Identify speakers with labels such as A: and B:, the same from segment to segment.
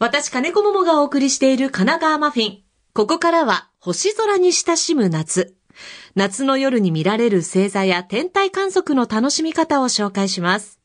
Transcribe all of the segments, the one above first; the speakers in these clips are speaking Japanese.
A: 私、金子桃がお送りしている神奈川マフィン。ここからは星空に親しむ夏。夏の夜に見られる星座や天体観測の楽しみ方を紹介します。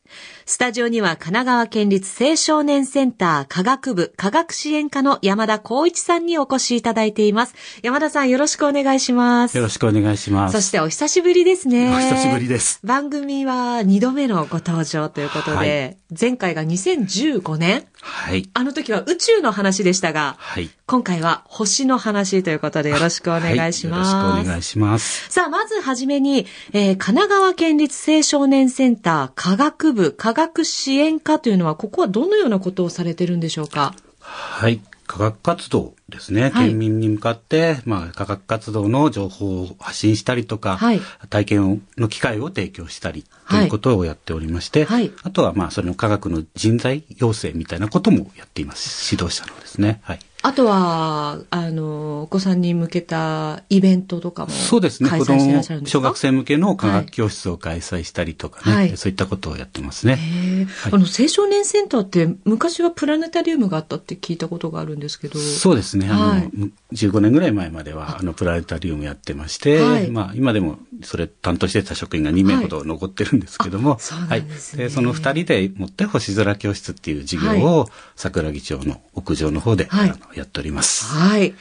A: スタジオには神奈川県立青少年センター科学部科学支援課の山田光一さんにお越しいただいています。山田さんよろしくお願いします。
B: よろしくお願いします。
A: そしてお久しぶりですね。
B: お久しぶりです。
A: 番組は2度目のご登場ということで、
B: はい
A: 前回が2015年
B: はい。
A: あの時は宇宙の話でしたが、
B: はい。
A: 今回は星の話ということでよろしくお願いします。
B: はいよろしくお願いします。
A: さあ、まずはじめに、えー神奈川県立青少年センター科学部科学支援課というのは、ここはどのようなことをされてるんでしょうか？
B: はい。科学活動ですね。
A: はい
B: 県民に向かって、まあ、科学活動の情報を発信したりとか、
A: はい
B: 体験をの機会を提供したりということをやっておりまして、
A: はい
B: あとは、まあ、それの科学の人材養成みたいなこともやっています。指導者のですね。はい。
A: あとは、あの、お子さんに向けたイベントとかも
B: そうですね。
A: 開
B: 子供、小学生向けの科
A: はい
B: 学教室を開催したりとかね、
A: はい。
B: そういったことをやってますね。
A: へえあの、青少年センターって昔はプラネタリウムがあったって聞いたことがあるんですけど。
B: そうですね。あの、
A: はい。
B: 15年ぐらい前までは、あ。の、プラネタリウムやってまして、
A: はい。
B: まあ、今でも、それ担当してた職員が2名ほど残ってるんですけども、はい。で、その2人でもって星空教室っていう授業を、桜木町の屋上の方で、
A: はい
B: やっております。
A: はい。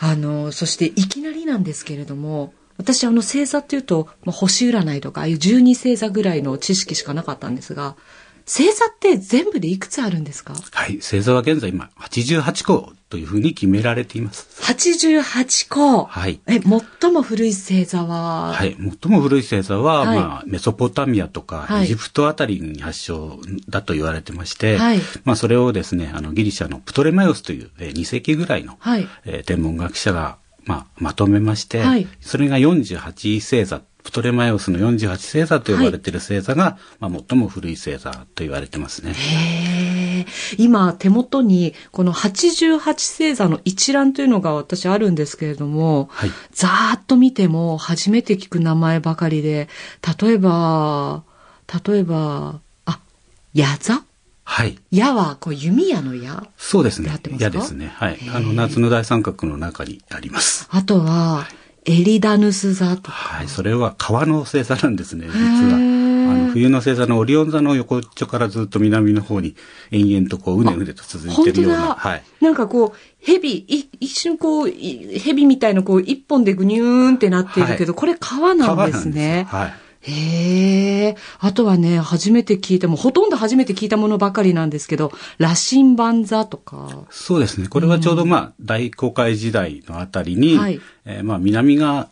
A: あの、そしていきなりなんですけれども、私あの星座っていうと、まあ、星占いとか、ああいう十二星座ぐらいの知識しかなかったんですが、星座って全部でいくつあるんですか？
B: はい。星座は現在今、88個というふうに決められています。
A: ?88 個。
B: はい。
A: え、最も古い星座は、
B: はい。最も古い星座は、
A: はい
B: まあ、メソポタミアとか、
A: はい
B: エジプトあたりに発祥だと言われてまして、
A: はい
B: まあ、それをですね、あの、ギリシャのプトレマイオスという、えー2世紀ぐらいの、
A: はい
B: えー天文学者が、まあ、まとめまして、
A: はい
B: それが48星座、プトレマイオスの48星座と呼ばれている星座が、まあ、最も古い星座と言われてますね。
A: 今、手元に、この88星座の一覧というのが私あるんですけれども、
B: はい。
A: ざーっと見ても初めて聞く名前ばかりで、例えば、例えば、あ、矢座？
B: はい。
A: 矢は、こう、弓矢の矢？
B: そうですね矢ですね。はいあの、夏の大三角の中にあります。
A: あとは、エリダヌス座とか。
B: はい、それは川の星座なんですね、実
A: へ
B: は。
A: ー
B: あの冬の星座のオリオン座の横っちょからずっと南の方に延々とこううねうねと続いてるような。はい。
A: なんかこう、蛇、い一瞬こう、い蛇みたいなこう、一本でぐにゅーんってなっているけど、
B: はい
A: これ川なん
B: 川
A: ですね。
B: はい。
A: へえ。あとはね、初めて聞いたも、ほとんど初めて聞いたものばかりなんですけど、羅針盤座とか。
B: そうですね。これはちょうどまあ、大航海時代のあたりに、
A: はい
B: えーまあ、南側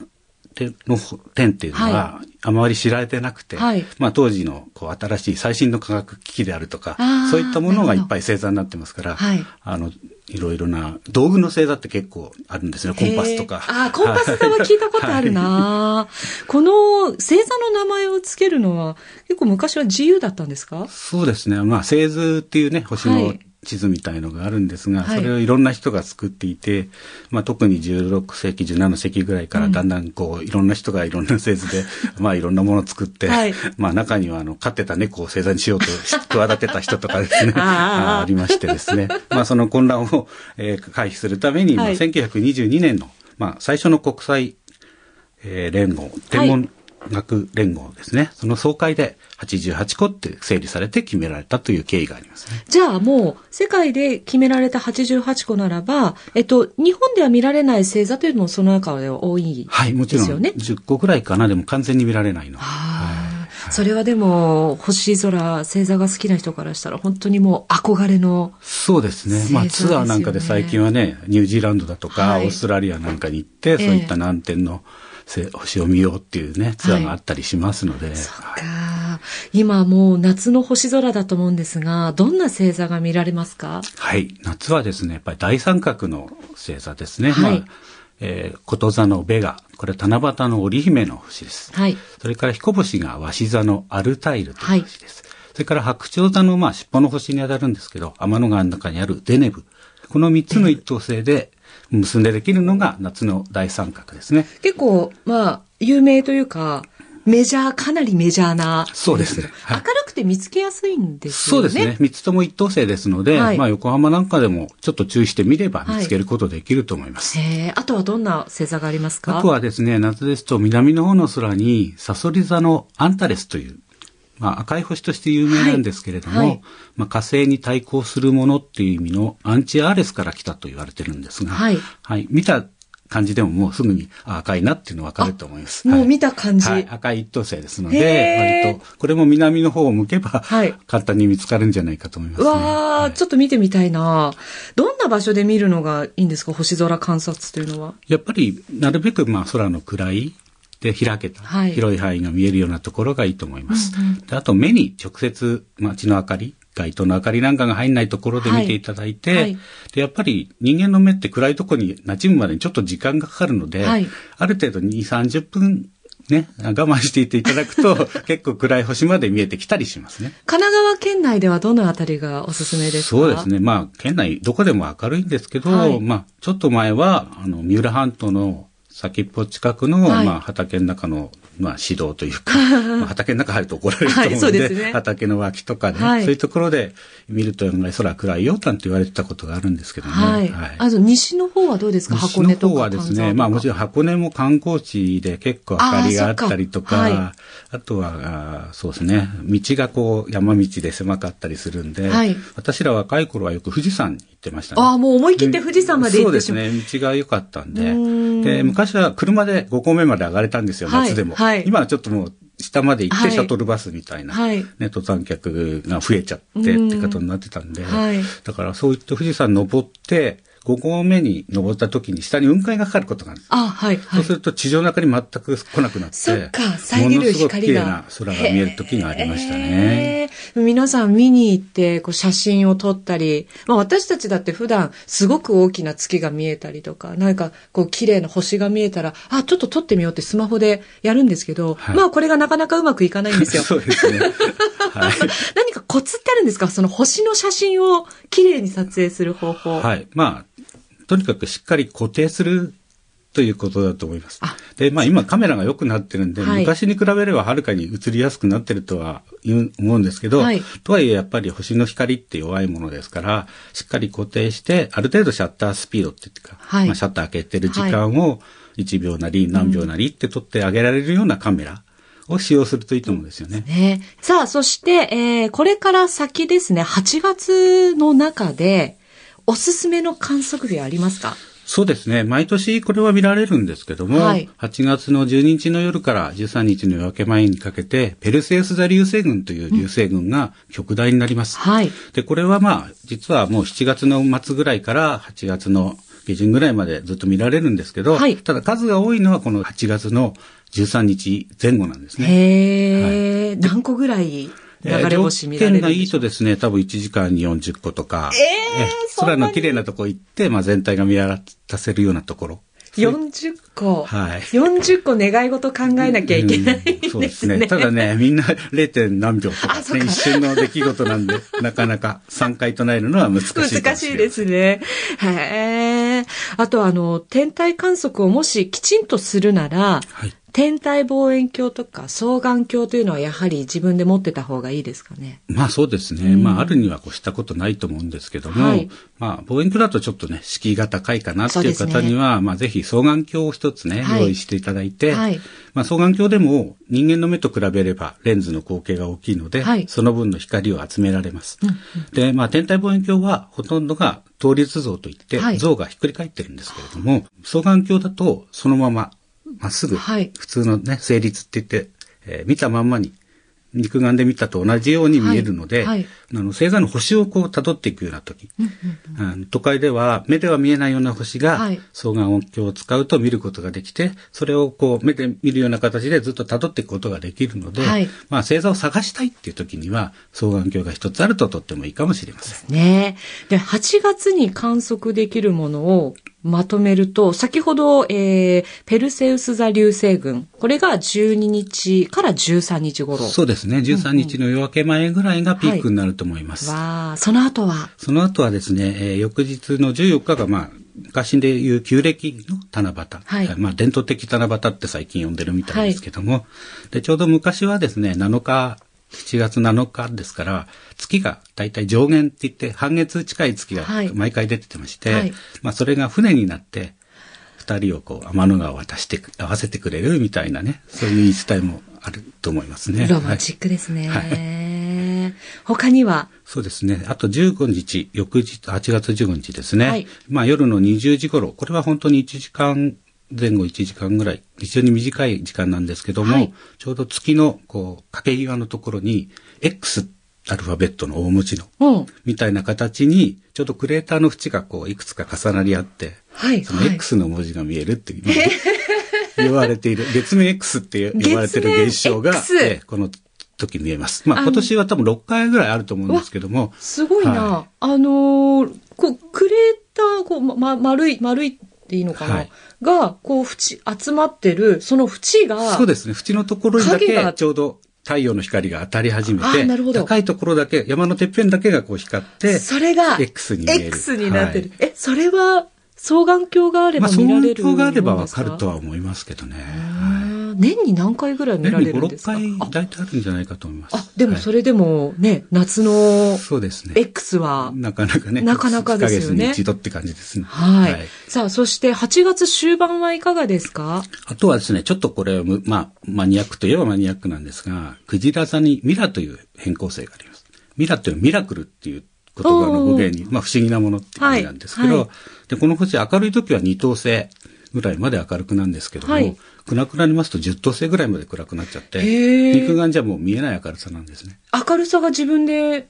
B: の点っていうの
A: は
B: は、あまり知られてなくて、
A: はい。
B: まあ、当時のこう新しい最新の科学機器であるとかそういったものがいっぱい星座になってますから、
A: はい。
B: あの、いろいろな道具の星座って結構あるんですね。コンパスとか。
A: あー、コンパス座は聞いたことあるな、この星座の名前をつけるのは、結構昔は自由だったんですか？
B: そうですね。まあ、星図っていうね、星の
A: はい
B: 地図みたいのがあるんですが、
A: はい。
B: それをいろんな人が作っていて、まあ、特に16世紀、17世紀ぐらいからだんだんこう、いろんな人がいろんな星図で、まあ、いろんなものを作って、
A: はい。
B: まあ、中には、あの、飼ってた猫を星座にしようとし 企てた人とかですね、
A: あ
B: りましてですね、まあ、その混乱を、えー回避するために、まあ
A: はい。
B: 1922年の、まあ、最初の国際、えー連合、天文学連合ですね、その総会で88個って整理されて決められたという経緯がありますね。
A: じゃあもう、世界で決められた88個ならば、えっと、日本では見られない星座というのもその中では多い
B: はい、もちろん
A: ですよね
B: ？10個ぐらいかな、でも完全に見られないの。
A: ああ、それはでも、星空、星座が好きな人からしたら、本当にもう憧れの。
B: そうですね。まあツアーなんかで最近はね、ニュージーランドだとか、
A: はい
B: オーストラリアなんかに行って、そういった南天のせ星を見ようっていうね、ツアーがあったりしますので。
A: そっ
B: はい
A: か。今もう夏の星空だと思うんですが、どんな星座が見られますか？
B: はい。夏はですね、やっぱり大三角の星座ですね。
A: はい
B: まあ、えー、こと座のベガ。これは七夕の織姫の星です。
A: はい。
B: それから彦星が鷲座のアルタイルという星です。それから白鳥座のまあ尻尾の星に当たるんですけど、天の川の中にあるデネブ。この三つの一等星で結んでできるのが夏の大三角ですね。
A: 結構、まあ、有名というか、メジャー、かなりメジャーな。
B: そうですね。
A: はい、明るくて見つけやすいんですよね。
B: そうですね。三つとも一等星ですので、はい、まあ横浜なんかでもちょっと注意してみれば見つけることできると思います。
A: はい、あとはどんな星座がありますか？
B: あとはですね、夏ですと南の方の空にサソリ座のアンタレスというまあ、赤い星として有名なんですけれども、はいはい、まあ、火星に対抗するものっていう意味のアンチアーレスから来たと言われてるんですが、はい、はい、見た感じでももうすぐに赤いなっていうの分かると思います。
A: もう見た感じ、
B: はい、赤い一等星ですので、割と、これも南の方を向けば、簡単に見つかるんじゃないかと思います、ね、
A: わあ、はい、ちょっと見てみたいな。どんな場所で見るのがいいんですか？星空観察というのは。
B: やっぱり、なるべくまあ空の暗い、で開けた、広い範囲が見えるようなところがいいと思います。うんうん、であと目に直接街の明かり、街灯の明かりなんかが入んないところで見てい。ただいて、はい。はい、でやっぱり人間の目って暗いところに馴染むまでにちょっと時間がかかるので、はい、ある程度2、30分ね、我慢していていただくと、結構暗い星まで見えてきたりしますね。
A: 神奈川県内ではどのあたりがおすすめですか？
B: そうですね。まあ、県内どこでも明るいんですけど、はい、まあ、ちょっと前は、あの、三浦半島の先っぽ近くの、はい、まあ、畑の中のまあ、指導というか、まあ、畑の中入ると怒られると思うので、はいでね、畑の脇とかね、はい、そういうところで見ると案外空暗いよ、なんて言われてたことがあるんですけどね。はい。はい、
A: あと、西の方はどうですか？箱根とか。
B: 西の方はですね、まあもちろん箱根も観光地で結構明かりがあったりとか、あはい、あとはあ、そうですね、道がこう山道で狭かったりするんで、はい、私ら若い頃はよく富士山に行ってましたね。
A: ああ、もう思い切って富士山まで行って
B: しまう。そうですね、道が良かったんで。で、昔は車で5合目まで上がれたんですよ、夏でも。はい、今はちょっともう下まで行ってシャトルバスみたいな、はい、ね、登山客が増えちゃってってことになってたんで、はい、だからそういった富士山登って、5合目に登った時に下に雲海がかかることがあるんです。あ、はい、はい。そうすると地上の明かり全く来なくなって、そっか、遮る光が。ものすごく綺麗な空が見える時がありましたね。
A: 皆さん見に行って、こう写真を撮ったり、まあ私たちだって普段すごく大きな月が見えたりとか、何かこう綺麗な星が見えたら、あ、ちょっと撮ってみようってスマホでやるんですけど、はい、まあこれがなかなかうまくいかないんですよ。
B: そうですね。はい、
A: 何かコツってあるんですか？その星の写真を綺麗に撮影する方法。
B: はい。まあ、とにかくしっかり固定するということだと思います。で、まあ今カメラが良くなってるんで、はい、昔に比べればはるかに映りやすくなってるとは思うんですけど、はい、とはいえやっぱり星の光って弱いものですから、しっかり固定して、ある程度シャッタースピードっていうか、はい、まあシャッター開けてる時間を1秒なり何秒なりって撮ってあげられるようなカメラ。を使用するといいと思うんですよね。ね。
A: さあ、そして、えー、これから先ですね、8月の中で、おすすめの観測日ありますか？
B: そうですね。毎年これは見られるんですけども、はい、8月の12日の夜から13日の夜明け前にかけて、ペルセウス座流星群という流星群が極大になります。うん、はい。で、これはまあ、実はもう7月の末ぐらいから8月の下旬ぐらいまでずっと見られるんですけど、はい、ただ数が多いのはこの8月の13日前後なんですね。
A: へー、はい、何個ぐらい流れ星見られる
B: 条件がいいとですね、多分1時間に40個とか、えー、空の綺麗なとこ行って、まあ全体が見渡せるようなせるようなところ。
A: 40個。はい。40個願い事考えなきゃいけない、ねうん、そうですね。
B: ただね、みんな 0. 何秒とか、ね、一瞬の出来事なんで、なかなか3回唱えるのは難しい
A: 難しいですね。へえ。あとあの、天体観測をもしきちんとするなら、はい、天体望遠鏡とか双眼鏡というのはやはり自分で持ってた方がいいですかね？
B: まあそうですね。うん、まああるにはこうしたことないと思うんですけども、はい、まあ望遠鏡だとちょっとね、敷居が高いかなっていう方には、ね、まあぜひ双眼鏡を一つね、はい、用意していただいて、はい、まあ双眼鏡でも人間の目と比べればレンズの口径が大きいので、その分の光を集められます。うんうん、で、まあ天体望遠鏡はほとんどが倒立像といって、像がひっくり返ってるんですけれども、双眼鏡だとそのまままっすぐ、普通のね、成立って言って、えー、見たまんまに肉眼で見たと同じように見えるので、はい。はい、あの星座の星をこう辿っていくような時、うん、都会では目では見えないような星が、双眼鏡を使うと見ることができて、それをこう目で見るような形でずっと辿っていくことができるので、はい、まあ星座を探したいっていう時には、双眼鏡が一つあるととってもいいかもしれません。
A: ね。で、8月に観測できるものをまとめると、先ほど、えー、ペルセウス座流星群。これが12日から13日頃。
B: そうですね。13日の夜明け前ぐらいがピークになると思います。
A: うんうんはい、その後は？
B: その後はですね、えー、翌日の14日が、まあ、昔でいう旧暦の七夕。はい、まあ、伝統的七夕って最近呼んでるみたいですけども、はい、で、ちょうど昔はですね、7日、7月7日ですから、月が大体上限って言って、半月近い月が毎回出ててまして、はい、まあ、それが船になって、二人をこう、天の川を渡して、合わせてくれるみたいなね、そういう言い伝えもあると思いますね。
A: ロマンチックですね。はい他には？
B: そうですね。あと15日、翌日、8月15日ですね。はい、まあ夜の20時頃、これは本当に1時間前後1時間ぐらい、非常に短い時間なんですけども、はい、ちょうど月のこう、掛け際のところに、X アルファベットの大文字の、うん、みたいな形に、ちょうどクレーターの縁がこう、いくつか重なり合って、はい、その X の文字が見えるっていう、言われている、月面 X って言われてる現象が、えこの時見えます。まあ今年は多分6回ぐらいあると思うんですけども。
A: すごいな。はい、あのー、こう、クレーター、こう、ま、丸い、丸いっていいのかな、はい、が、こう、縁、集まってる、その縁が。
B: そうですね。縁のところにだけ、ちょうど太陽の光が当たり始めて、高いところだけ、山のてっぺんだけがこう光って、
A: それが、
B: X に見える。
A: X になってる。はい、え、それは、双眼鏡があれば見られる
B: まあ、双眼鏡があればわかるとは思いますけどね。
A: 年に何回ぐらい見られるんですか？
B: 年に5、6回大体あるんじゃないかと思います。
A: あ、でもそれでもね、夏の
B: そうですね。
A: X は、
B: なかなかね。
A: なかなかですよね。
B: 一度って感じですね。
A: はい。はい、さあ、そして8月終盤はいかがですか？
B: あとはですね、ちょっとこれ、まあ、マニアックといえばマニアックなんですが、クジラ座にミラという変更性があります。ミラというのはミラクルっていう言葉の語源に、まあ不思議なものっていう意味なんですけど、はいはい、で、この星明るい時は二等星ぐらいまで明るくなんですけども、はい、暗くなりますと10等星ぐらいまで暗くなっちゃって、肉眼じゃもう見えない明るさなんですね。
A: 明るさが自分で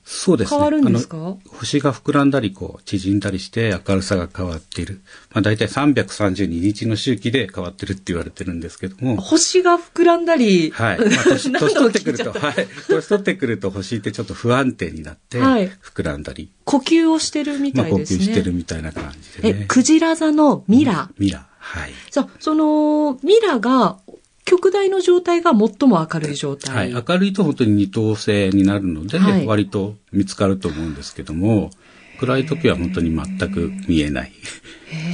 A: 変わるんですか？
B: そうですね。星が膨らんだり、こう、縮んだりして明るさが変わっている。まあ大体332日の周期で変わってるって言われてるんですけども。
A: 星が膨らんだり。
B: はい。まあ、年年取ってくると、はい。年取ってくると星ってちょっと不安定になって、膨らんだり。
A: 呼吸をしてるみたいです
B: ね。まあ呼吸してるみたいな感じで
A: ね。え、クジラ座のミラ。
B: ミラ。はい。
A: さあ、その、ミラが、極大の状態が最も明るい状態。
B: はい。明るいと本当に二等星になるので、はい、割と見つかると思うんですけども、暗い時は本当に全く見えない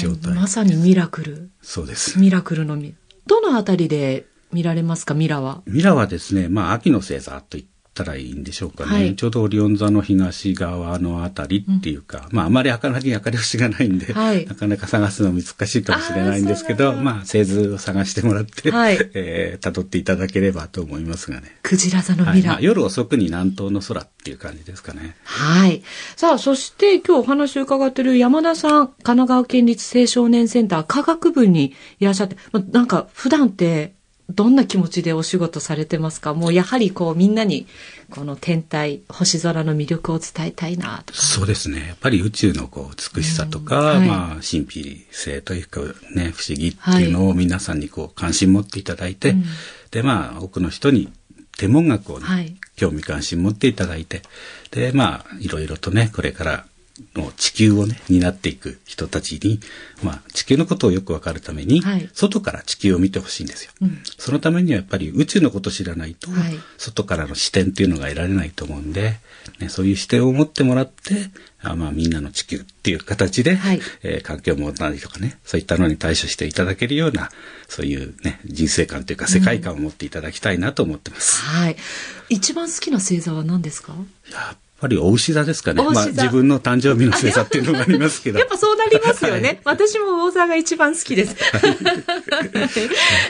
B: 状態。
A: まさにミラクル。
B: そうです。
A: ミラクルのみ。どのあたりで見られますか、ミラは？
B: ミラはですね、まあ、秋の星座といっったらいいんでしょうかね。はい、ちょうどオリオン座の東側のあたりっていうか、うん、まああまり明るい明るい星がないんで、はい、なかなか探すの難しいかもしれないんですけど、まあ星図を探してもらって、はい、えー、辿っていただければと思いますがね。
A: クジラ座のミラ、
B: はいまあ、夜遅くに南東の空っていう感じですかね。
A: はい。さあ、そして今日お話を伺っている山田さん、神奈川県立青少年センター科学部にいらっしゃって、まあ、なんか普段ってどんな気持ちでお仕事されてますか？もうやはりこうみんなにこの天体、星空の魅力を伝えたいなとか。
B: そうですね。やっぱり宇宙のこう美しさとか、はい、まあ神秘性というかね、不思議っていうのを皆さんにこう関心持っていただいて、はい、でまあ多くの人に天文学をね、はい、興味関心持っていただいて、でまあいろいろとね、これからの地球をね、担っていく人たちに、まあ、地球のことをよくわかるために、はい、外から地球を見てほしいんですよ、うん、そのためにはやっぱり宇宙のことを知らないと、はい、外からの視点っていうのが得られないと思うんで、ね、そういう視点を持ってもらって、あまあ、みんなの地球っていう形で、はい、えー、環境問題とかね、そういったのに対処していただけるような、そういうね、人生観というか世界観を持っていただきたいなと思ってます。
A: うん、はい。一番好きな星座は何ですか？
B: やっぱりお牛座ですかね。まあ自分の誕生日の星座っていうのがありますけど。
A: やっぱそうなりますよね。はい、私も魚座が一番好きです。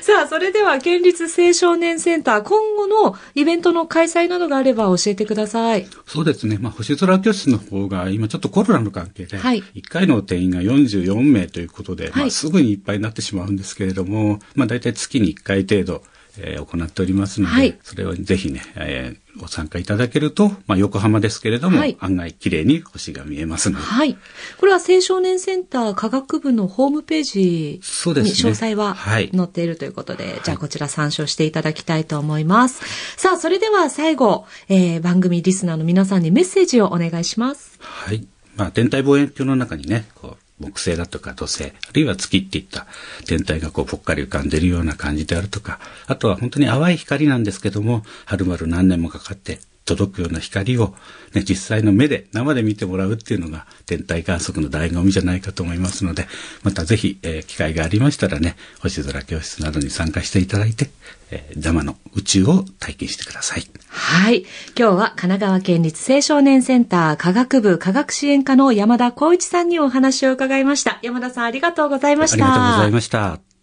A: さあ、それでは県立青少年センター、今後のイベントの開催などがあれば教えてください。
B: そうですね。まあ星空教室の方が今ちょっとコロナの関係で、はい、1回の定員が44名ということで、はい、まあすぐにいっぱいになってしまうんですけれども、まあ大体月に1回程度、えー、行っておりますので、はい、それをぜひね、えー、ご参加いただけると、まあ、横浜ですけれども、はい、案外綺麗に星が見えますので。
A: はい。これは青少年センター科学部のホームページに詳細は載っているということで、でねはい、じゃあこちら参照していただきたいと思います。さあ、それでは最後、えー、番組リスナーの皆さんにメッセージをお願いします。
B: はい。まあ、天体望遠鏡の中にね、こう木星だとか土星、あるいは月っていった天体がこうぽっかり浮かんでるような感じであるとか、あとは本当に淡い光なんですけども、はるばる何年もかかって届くような光を、ね、実際の目で、生で見てもらうっていうのが天体観測の醍醐味じゃないかと思いますので、またぜひ、えー、機会がありましたらね、星空教室などに参加していただいて、えー、生の宇宙を体験してください。
A: はい。今日は神奈川県立青少年センター科学部科学支援課の山田光一さんにお話を伺いました。山田さんありがとうございました。あり
B: がとうございました。